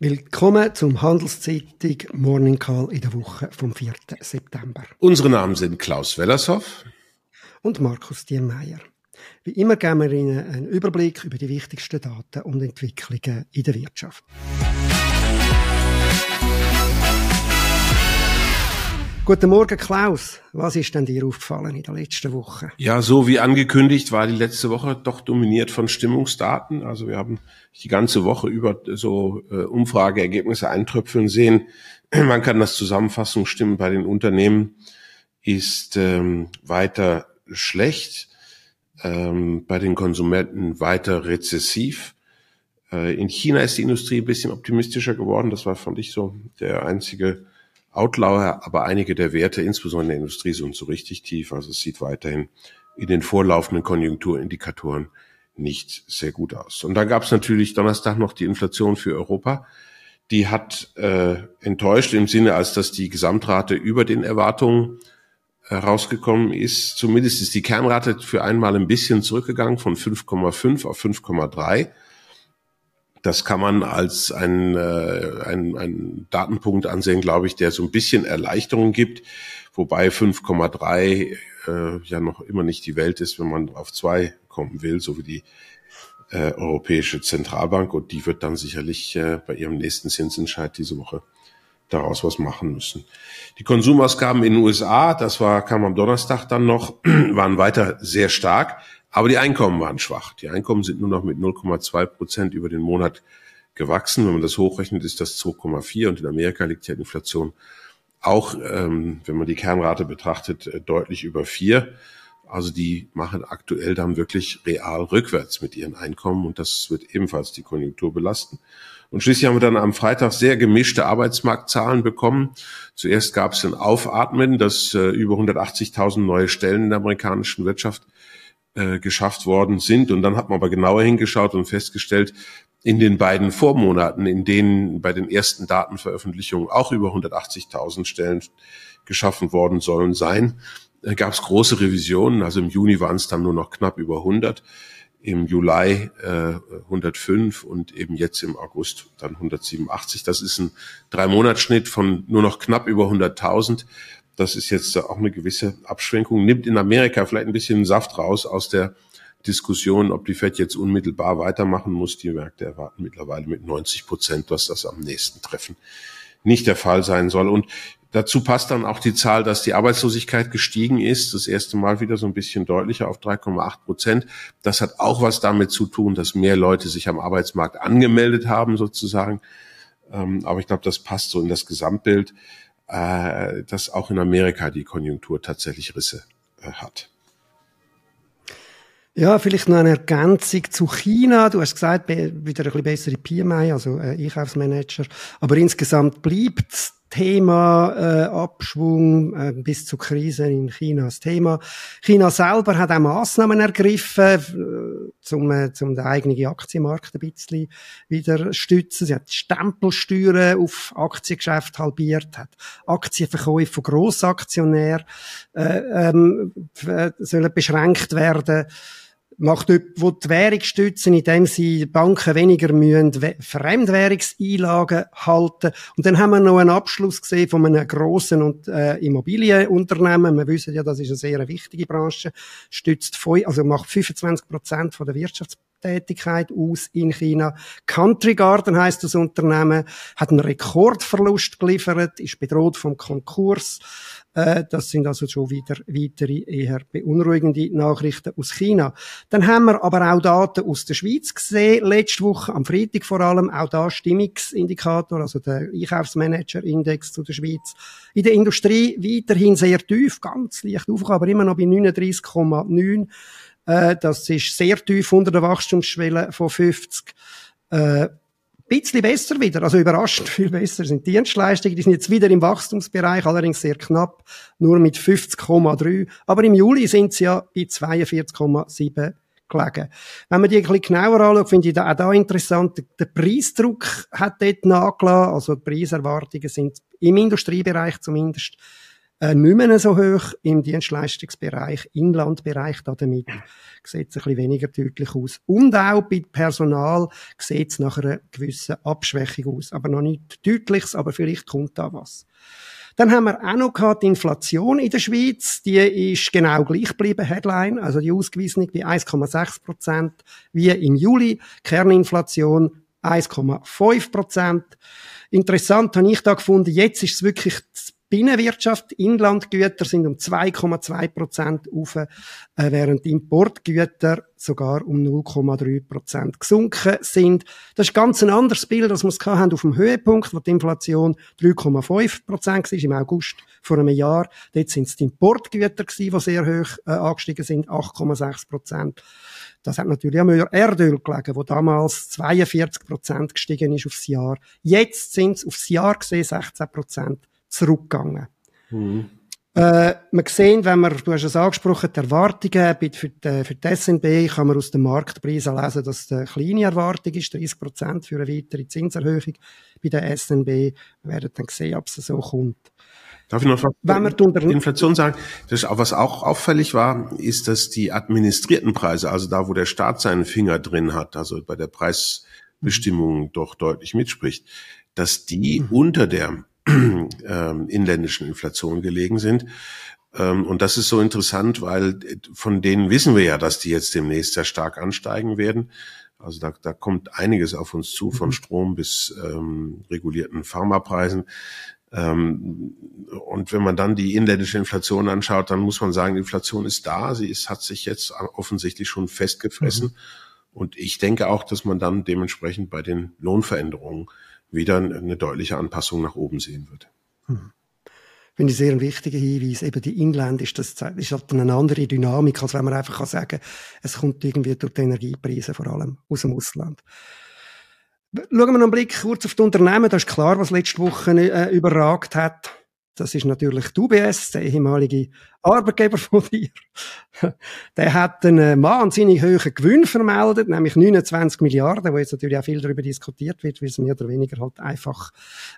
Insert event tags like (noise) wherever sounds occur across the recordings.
Willkommen zum Handelszeitung Morning Call in der Woche vom 4. September. Unsere Namen sind Klaus Wellershoff und Markus Diermeier. Wie immer geben wir Ihnen einen Überblick über die wichtigsten Daten und Entwicklungen in der Wirtschaft. Guten Morgen, Klaus. Was ist denn dir aufgefallen in der letzten Woche? Ja, so wie angekündigt war die letzte Woche doch dominiert von Stimmungsdaten. Also wir haben die ganze Woche über so äh, Umfrageergebnisse eintröpfeln sehen. (clears throat) Man kann das zusammenfassen, Stimmen bei den Unternehmen ist ähm, weiter schlecht, ähm, bei den Konsumenten weiter rezessiv. Äh, in China ist die Industrie ein bisschen optimistischer geworden. Das war, fand ich, so der einzige Outlier, aber einige der Werte, insbesondere in der Industrie, sind so richtig tief. Also es sieht weiterhin in den vorlaufenden Konjunkturindikatoren nicht sehr gut aus. Und dann gab es natürlich Donnerstag noch die Inflation für Europa. Die hat äh, enttäuscht im Sinne, als dass die Gesamtrate über den Erwartungen herausgekommen äh, ist. Zumindest ist die Kernrate für einmal ein bisschen zurückgegangen von 5,5 auf 5,3. Das kann man als ein, äh, ein, ein Datenpunkt ansehen, glaube ich, der so ein bisschen Erleichterung gibt, wobei 5,3 äh, ja noch immer nicht die Welt ist, wenn man auf zwei kommen will, so wie die äh, Europäische Zentralbank. Und die wird dann sicherlich äh, bei ihrem nächsten Zinsentscheid diese Woche daraus was machen müssen. Die Konsumausgaben in den USA, das war, kam am Donnerstag dann noch, (clears throat) waren weiter sehr stark. Aber die Einkommen waren schwach. Die Einkommen sind nur noch mit 0,2 Prozent über den Monat gewachsen. Wenn man das hochrechnet, ist das 2,4 und in Amerika liegt ja Inflation auch, ähm, wenn man die Kernrate betrachtet, äh, deutlich über vier. Also die machen aktuell dann wirklich real rückwärts mit ihren Einkommen und das wird ebenfalls die Konjunktur belasten. Und schließlich haben wir dann am Freitag sehr gemischte Arbeitsmarktzahlen bekommen. Zuerst gab es ein Aufatmen, dass äh, über 180.000 neue Stellen in der amerikanischen Wirtschaft äh, geschafft worden sind. Und dann hat man aber genauer hingeschaut und festgestellt, in den beiden Vormonaten, in denen bei den ersten Datenveröffentlichungen auch über 180.000 Stellen geschaffen worden sollen sein, äh, gab es große Revisionen. Also im Juni waren es dann nur noch knapp über 100, im Juli äh, 105 und eben jetzt im August dann 187. Das ist ein Drei-Monats-Schnitt von nur noch knapp über 100.000. Das ist jetzt auch eine gewisse Abschwenkung, nimmt in Amerika vielleicht ein bisschen Saft raus aus der Diskussion, ob die Fed jetzt unmittelbar weitermachen muss. Die Märkte erwarten mittlerweile mit 90 Prozent, dass das am nächsten Treffen nicht der Fall sein soll. Und dazu passt dann auch die Zahl, dass die Arbeitslosigkeit gestiegen ist, das erste Mal wieder so ein bisschen deutlicher auf 3,8 Prozent. Das hat auch was damit zu tun, dass mehr Leute sich am Arbeitsmarkt angemeldet haben sozusagen. Ähm, aber ich glaube, das passt so in das Gesamtbild äh, dass auch in Amerika die Konjunktur tatsächlich Risse äh, hat. Ja, vielleicht noch eine Ergänzung zu China. Du hast gesagt, wieder ein bisschen bessere PMI, also äh, Einkaufsmanager. Aber insgesamt bleibt Thema äh, Abschwung äh, bis zur Krise in China das Thema. China selber hat auch Massnahmen ergriffen, äh, zum, äh, zum den eigenen Aktienmarkt ein bisschen wieder stützen. Sie hat Stempelsteuern auf Aktiengeschäft halbiert, hat Aktienverkäufe von Grossaktionären äh, ähm, sollen beschränkt werden macht wo die Währung stützen, indem sie Banken weniger müssen Fremdwährungseinlagen halten. Und dann haben wir noch einen Abschluss gesehen von einem grossen und, äh, Immobilienunternehmen. Wir wissen ja, das ist eine sehr wichtige Branche. Stützt, also macht 25 Prozent von der Wirtschaftstätigkeit aus in China. Country Garden heißt das Unternehmen, hat einen Rekordverlust geliefert, ist bedroht vom Konkurs. Äh, das sind also schon wieder weitere eher beunruhigende Nachrichten aus China. Dann haben wir aber auch Daten aus der Schweiz gesehen, letzte Woche, am Freitag vor allem, auch da Stimmungsindikator, also der Einkaufsmanager-Index zu der Schweiz. In der Industrie weiterhin sehr tief, ganz leicht aufgegangen, aber immer noch bei 39,9. Äh, das ist sehr tief unter der Wachstumsschwelle von 50 bisschen besser wieder, also überraschend (laughs) viel besser sind Dienstleistungen, die sind jetzt wieder im Wachstumsbereich, allerdings sehr knapp, nur mit 50,3. Aber im Juli sind sie ja bei 42,7 gelegen. Wenn man die ein bisschen genauer anschaut, finde ich da auch da interessant, der Preisdruck hat dort nachgelassen, also die Preiserwartungen sind im Industriebereich zumindest äh, nicht mehr so hoch im Dienstleistungsbereich, Inlandbereich da damit sieht es ein bisschen weniger deutlich aus. Und auch bei Personal sieht es nach einer gewissen Abschwächung aus. Aber noch nicht deutliches, aber vielleicht kommt da was. Dann haben wir auch noch die Inflation in der Schweiz. Die ist genau gleich geblieben, Headline. Also die ausgewiesene bei 1,6 Prozent wie im Juli. Kerninflation 1,5 Prozent. Interessant habe ich da gefunden, jetzt ist es wirklich das Binnenwirtschaft, Inlandgüter sind um 2,2 Prozent auf, äh, während Importgüter sogar um 0,3 Prozent gesunken sind. Das ist ganz ein anderes Bild, als wir es haben auf dem Höhepunkt, wo die Inflation 3,5 Prozent war im August vor einem Jahr. Dort sind es die Importgüter gewesen, die sehr hoch äh, angestiegen sind, 8,6 Prozent. Das hat natürlich am Erdöl gelegen, wo damals 42 Prozent gestiegen ist aufs Jahr. Jetzt sind es aufs Jahr gesehen 16 Prozent zurückgegangen. Mhm. Äh, man sehen, wenn man, du hast es angesprochen, die Erwartungen für die, für die SNB kann man aus den Preisen lesen, dass die kleine Erwartung ist, 30 Prozent für eine weitere Zinserhöhung bei der SNB. Wir werden dann sehen, ob es so kommt. Darf ich noch was Wenn wir unter Inflation sagen? Das, was auch auffällig war, ist, dass die administrierten Preise, also da, wo der Staat seinen Finger drin hat, also bei der Preisbestimmung mhm. doch deutlich mitspricht, dass die mhm. unter der (clears throat) ähm, inländischen Inflation gelegen sind. Ähm, und das ist so interessant, weil von denen wissen wir ja, dass die jetzt demnächst sehr stark ansteigen werden. Also da, da kommt einiges auf uns zu, von mhm. Strom bis ähm, regulierten Pharmapreisen. Ähm, und wenn man dann die inländische Inflation anschaut, dann muss man sagen, die Inflation ist da. Sie ist, hat sich jetzt offensichtlich schon festgefressen. Mhm. Und ich denke auch, dass man dann dementsprechend bei den Lohnveränderungen wieder eine deutliche Anpassung nach oben sehen wird. Hm. Finde ich sehr ein wichtiger Hinweis. Eben die Inländisch, das ist halt eine andere Dynamik, als wenn man einfach sagen kann, es kommt irgendwie durch die Energiepreise vor allem aus dem Ausland. Schauen wir noch einen Blick kurz auf die Unternehmen. Da ist klar, was letzte Woche äh, überragt hat. Das ist natürlich die UBS, der ehemalige Arbeitgeber von dir. (laughs) Der hat einen wahnsinnig hohen Gewinn vermeldet, nämlich 29 Milliarden, wo jetzt natürlich auch viel darüber diskutiert wird, weil es mehr oder weniger halt einfach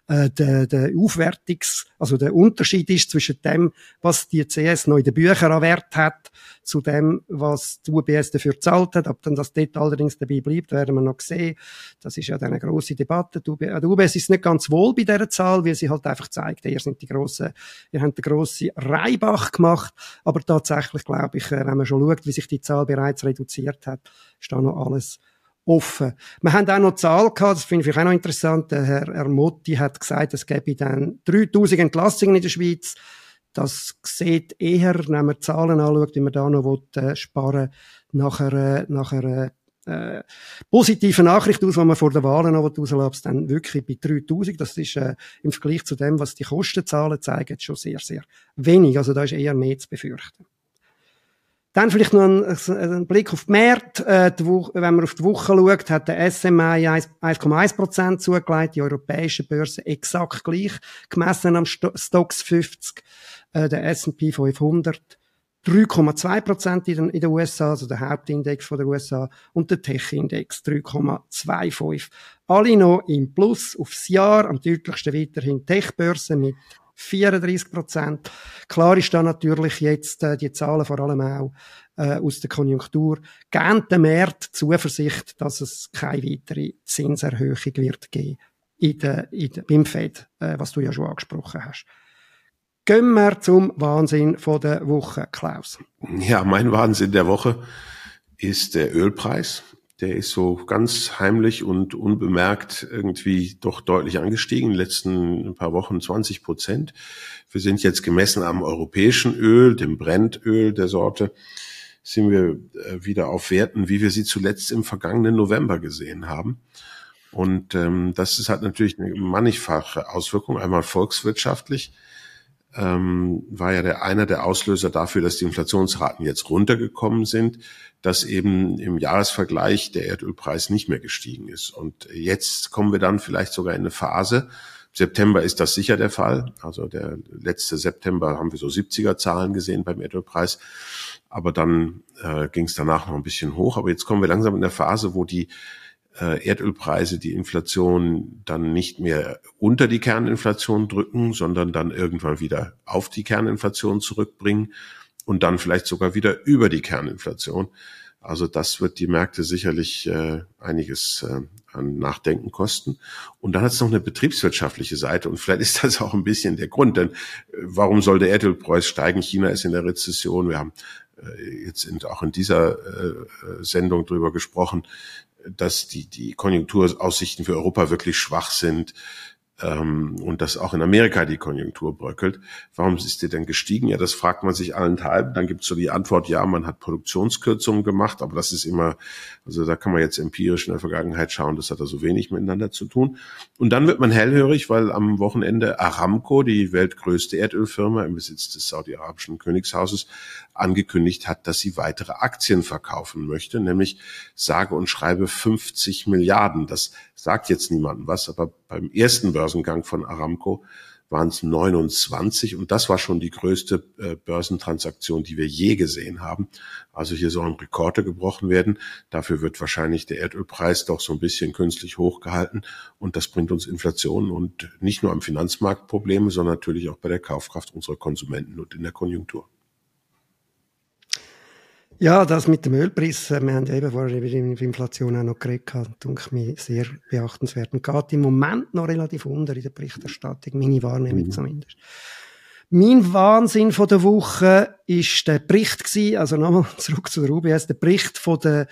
äh, der, der Aufwertungs-, also der Unterschied ist zwischen dem, was die CS noch in den Büchern an Wert hat, zu dem, was die UBS dafür gezahlt hat. Ob dann das dort allerdings dabei bleibt, werden wir noch sehen. Das ist ja dann eine grosse Debatte. Die UBS, die UBS ist nicht ganz wohl bei dieser Zahl, weil sie halt einfach zeigt, ihr sind die grossen, ihr habt den grossen Reibach gemacht. Aber tatsächlich glaube ich, äh, wenn man schon schaut, wie sich die Zahl bereits reduziert hat, ist da noch alles offen. Wir haben auch noch Zahl gehabt, das finde ich auch noch interessant. Der Herr, Herr Motti hat gesagt, es gäbe dann 3000 Entlassungen in der Schweiz. Das sieht eher, wenn man Zahlen anschaut, wie man da noch will, äh, sparen nach einer, nach einer äh, positive Nachricht aus, wenn man vor der Wahlen noch rauslassen dann wirklich bei 3000. Das ist äh, im Vergleich zu dem, was die Kostenzahlen zeigen, schon sehr, sehr wenig. Also da ist eher mehr zu befürchten. Dann vielleicht noch ein, ein Blick auf die Märkte. Äh, die Woche, wenn man auf die Woche schaut, hat der SMI 1,1% zugelegt, die europäische Börse exakt gleich, gemessen am Stocks 50, äh, der S&P 500 3,2 in, in den USA, also der Hauptindex von der USA, und der Tech-Index 3,25. Alle noch im Plus aufs Jahr, am deutlichsten weiterhin Tech-Börse mit 34 Prozent. Klar ist da natürlich jetzt äh, die Zahlen vor allem auch äh, aus der Konjunktur geben dem Markt Zuversicht, dass es keine weitere Zinserhöhung wird geben in der, in der, beim Fed, äh, was du ja schon angesprochen hast. Gehen wir zum Wahnsinn von der Woche, Klaus. Ja, mein Wahnsinn der Woche ist der Ölpreis. Der ist so ganz heimlich und unbemerkt irgendwie doch deutlich angestiegen. In den letzten paar Wochen 20 Prozent. Wir sind jetzt gemessen am europäischen Öl, dem Brennöl der Sorte, sind wir äh, wieder auf Werten, wie wir sie zuletzt im vergangenen November gesehen haben. Und ähm, das ist halt natürlich eine mannigfache Auswirkung. Einmal volkswirtschaftlich, ähm, war ja der, einer der Auslöser dafür, dass die Inflationsraten jetzt runtergekommen sind, dass eben im Jahresvergleich der Erdölpreis nicht mehr gestiegen ist. Und jetzt kommen wir dann vielleicht sogar in eine Phase, September ist das sicher der Fall. Also der letzte September haben wir so 70er Zahlen gesehen beim Erdölpreis. Aber dann äh, ging es danach noch ein bisschen hoch. Aber jetzt kommen wir langsam in der Phase, wo die äh, Erdölpreise die Inflation dann nicht mehr unter die Kerninflation drücken, sondern dann irgendwann wieder auf die Kerninflation zurückbringen und dann vielleicht sogar wieder über die Kerninflation. Also das wird die Märkte sicherlich äh, einiges äh, an Nachdenken kosten. Und dann hat es noch eine betriebswirtschaftliche Seite und vielleicht ist das auch ein bisschen der Grund, denn äh, warum soll der Erdölpreis steigen? China ist in der Rezession. Wir haben äh, jetzt in, auch in dieser äh, Sendung drüber gesprochen, dass die, die Konjunkturaussichten für Europa wirklich schwach sind ähm, und dass auch in Amerika die Konjunktur bröckelt. Warum ist die denn gestiegen? Ja, das fragt man sich allenthalben. Dann gibt es so die Antwort, ja, man hat Produktionskürzungen gemacht, aber das ist immer, also da kann man jetzt empirisch in der Vergangenheit schauen, das hat da so wenig miteinander zu tun. Und dann wird man hellhörig, weil am Wochenende Aramco, die weltgrößte Erdölfirma im Besitz des saudi-arabischen Königshauses, angekündigt hat, dass sie weitere Aktien verkaufen möchte, nämlich sage und schreibe 50 Milliarden. Das sagt jetzt niemandem was, aber beim ersten Börsengang von Aramco waren es 29 und das war schon die größte äh, Börsentransaktion, die wir je gesehen haben. Also hier sollen Rekorde gebrochen werden. Dafür wird wahrscheinlich der Erdölpreis doch so ein bisschen künstlich hochgehalten und das bringt uns Inflation und nicht nur am Finanzmarkt Probleme, sondern natürlich auch bei der Kaufkraft unserer Konsumenten und in der Konjunktur. Ja, das mit dem Ölpreis, wir haben ja eben vorher über die Inflation auch noch geredet, denke mir sehr beachtenswert und geht im Moment noch relativ unter in der Berichterstattung, meine Wahrnehmung mhm. zumindest. Mein Wahnsinn von der Woche ist der Bericht gewesen, also nochmal (laughs) zurück zu der UBS, der Bericht von der,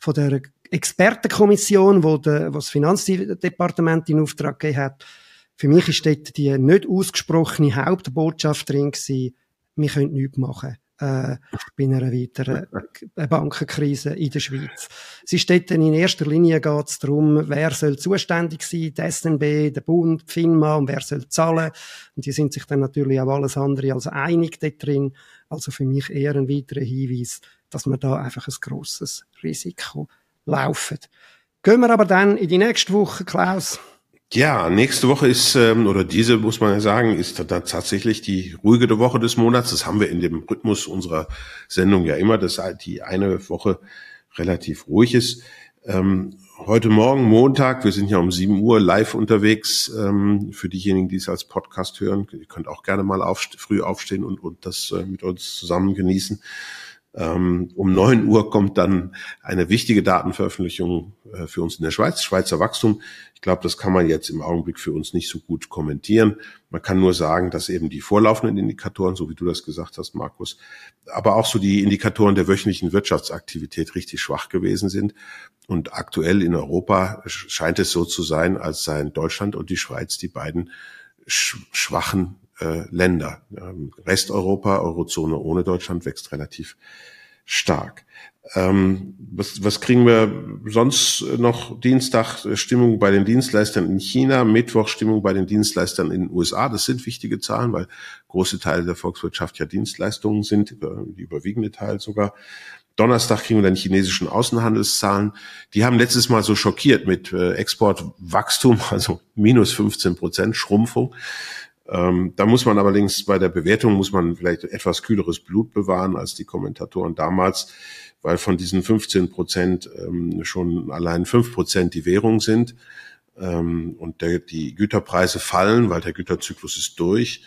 von der Expertenkommission, wo, der, wo das Finanzdepartement in Auftrag gegeben hat. Für mich ist dort die nicht ausgesprochene Hauptbotschaft drin gewesen, wir können nichts machen äh, bei einer weiteren Bankenkrise in der Schweiz. Es ist dort in erster Linie geht es darum, wer soll zuständig sein, die SNB, der Bund, die FINMA und wer soll zahlen. Und die sind sich dann natürlich auch alles andere als einig dort drin. Also für mich eher ein weiterer Hinweis, dass wir da einfach ein grosses Risiko laufen. Gehen wir aber dann in die nächste Woche, Klaus. Ja, nächste Woche ist, ähm, oder diese muss man ja sagen, ist da tatsächlich die ruhige Woche des Monats. Das haben wir in dem Rhythmus unserer Sendung ja immer, dass die eine Woche relativ ruhig ist. Ähm, heute Morgen, Montag, wir sind ja um 7 Uhr live unterwegs. Ähm, für diejenigen, die es als Podcast hören, ihr könnt auch gerne mal auf, früh aufstehen und, und das äh, mit uns zusammen genießen. Ähm, um neun Uhr kommt dann eine wichtige Datenveröffentlichung äh, für uns in der Schweiz, Schweizer Wachstum. Ich glaube, das kann man jetzt im Augenblick für uns nicht so gut kommentieren. Man kann nur sagen, dass eben die vorlaufenden Indikatoren, so wie du das gesagt hast, Markus, aber auch so die Indikatoren der wöchentlichen Wirtschaftsaktivität richtig schwach gewesen sind. Und aktuell in Europa scheint es so zu sein, als seien Deutschland und die Schweiz die beiden schwachen äh, Länder. Ähm, Resteuropa, Eurozone ohne Deutschland wächst relativ stark. Ähm, was, was kriegen wir sonst noch? Dienstag Stimmung bei den Dienstleistern in China, Mittwoch Stimmung bei den Dienstleistern in den USA. Das sind wichtige Zahlen, weil große Teile der Volkswirtschaft ja Dienstleistungen sind, die überwiegende Teil sogar. Donnerstag kriegen wir dann chinesischen Außenhandelszahlen. Die haben letztes Mal so schockiert mit äh, Exportwachstum, (laughs) also minus 15 Prozent Schrumpfung. Ähm, da muss man allerdings bei der Bewertung muss man vielleicht etwas kühleres Blut bewahren als die Kommentatoren damals, weil von diesen 15 Prozent ähm, schon allein 5 Prozent die Währung sind ähm, und der, die Güterpreise fallen, weil der Güterzyklus ist durch.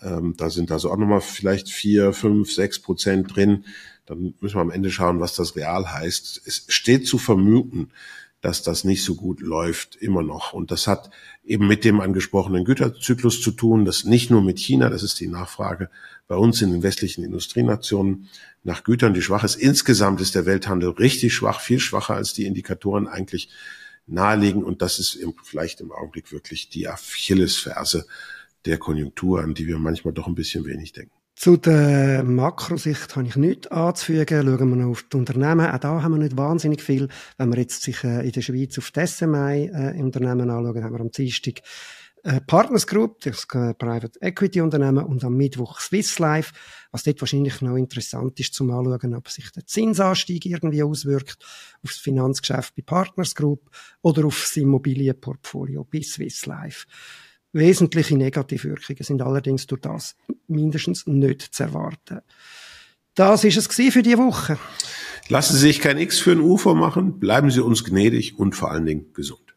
Ähm, da sind also auch nochmal vielleicht vier, fünf, sechs Prozent drin. Dann müssen wir am Ende schauen, was das real heißt. Es steht zu vermuten, dass das nicht so gut läuft, immer noch. Und das hat eben mit dem angesprochenen Güterzyklus zu tun, das nicht nur mit China, das ist die Nachfrage bei uns in den westlichen Industrienationen nach Gütern, die schwach ist. Insgesamt ist der Welthandel richtig schwach, viel schwacher als die Indikatoren eigentlich nahelegen. Und das ist vielleicht im Augenblick wirklich die Achillesferse der Konjunktur, an die wir manchmal doch ein bisschen wenig denken. Zu der Makrosicht habe ich nichts anzufügen. Schauen wir noch auf die Unternehmen. Auch da haben wir nicht wahnsinnig viel. Wenn wir jetzt sich äh, in der Schweiz auf die SMI äh, anschauen, haben wir am Dienstag äh, Partners Group, das Private Equity Unternehmen, und am Mittwoch Swiss Life. Was dort wahrscheinlich noch interessant ist zum Anschauen, ob sich der Zinsanstieg irgendwie auswirkt auf das Finanzgeschäft bei Partners Group oder auf das Immobilienportfolio bei Swiss Life. Wesentliche Negativwirkungen sind allerdings durch das mindestens nicht zu erwarten. Das ist es für die Woche. Lassen Sie sich kein X für ein U vormachen, bleiben Sie uns gnädig und vor allen Dingen gesund.